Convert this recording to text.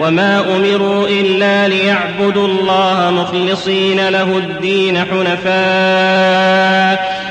وما أمروا إلا ليعبدوا الله مخلصين له الدين حنفاء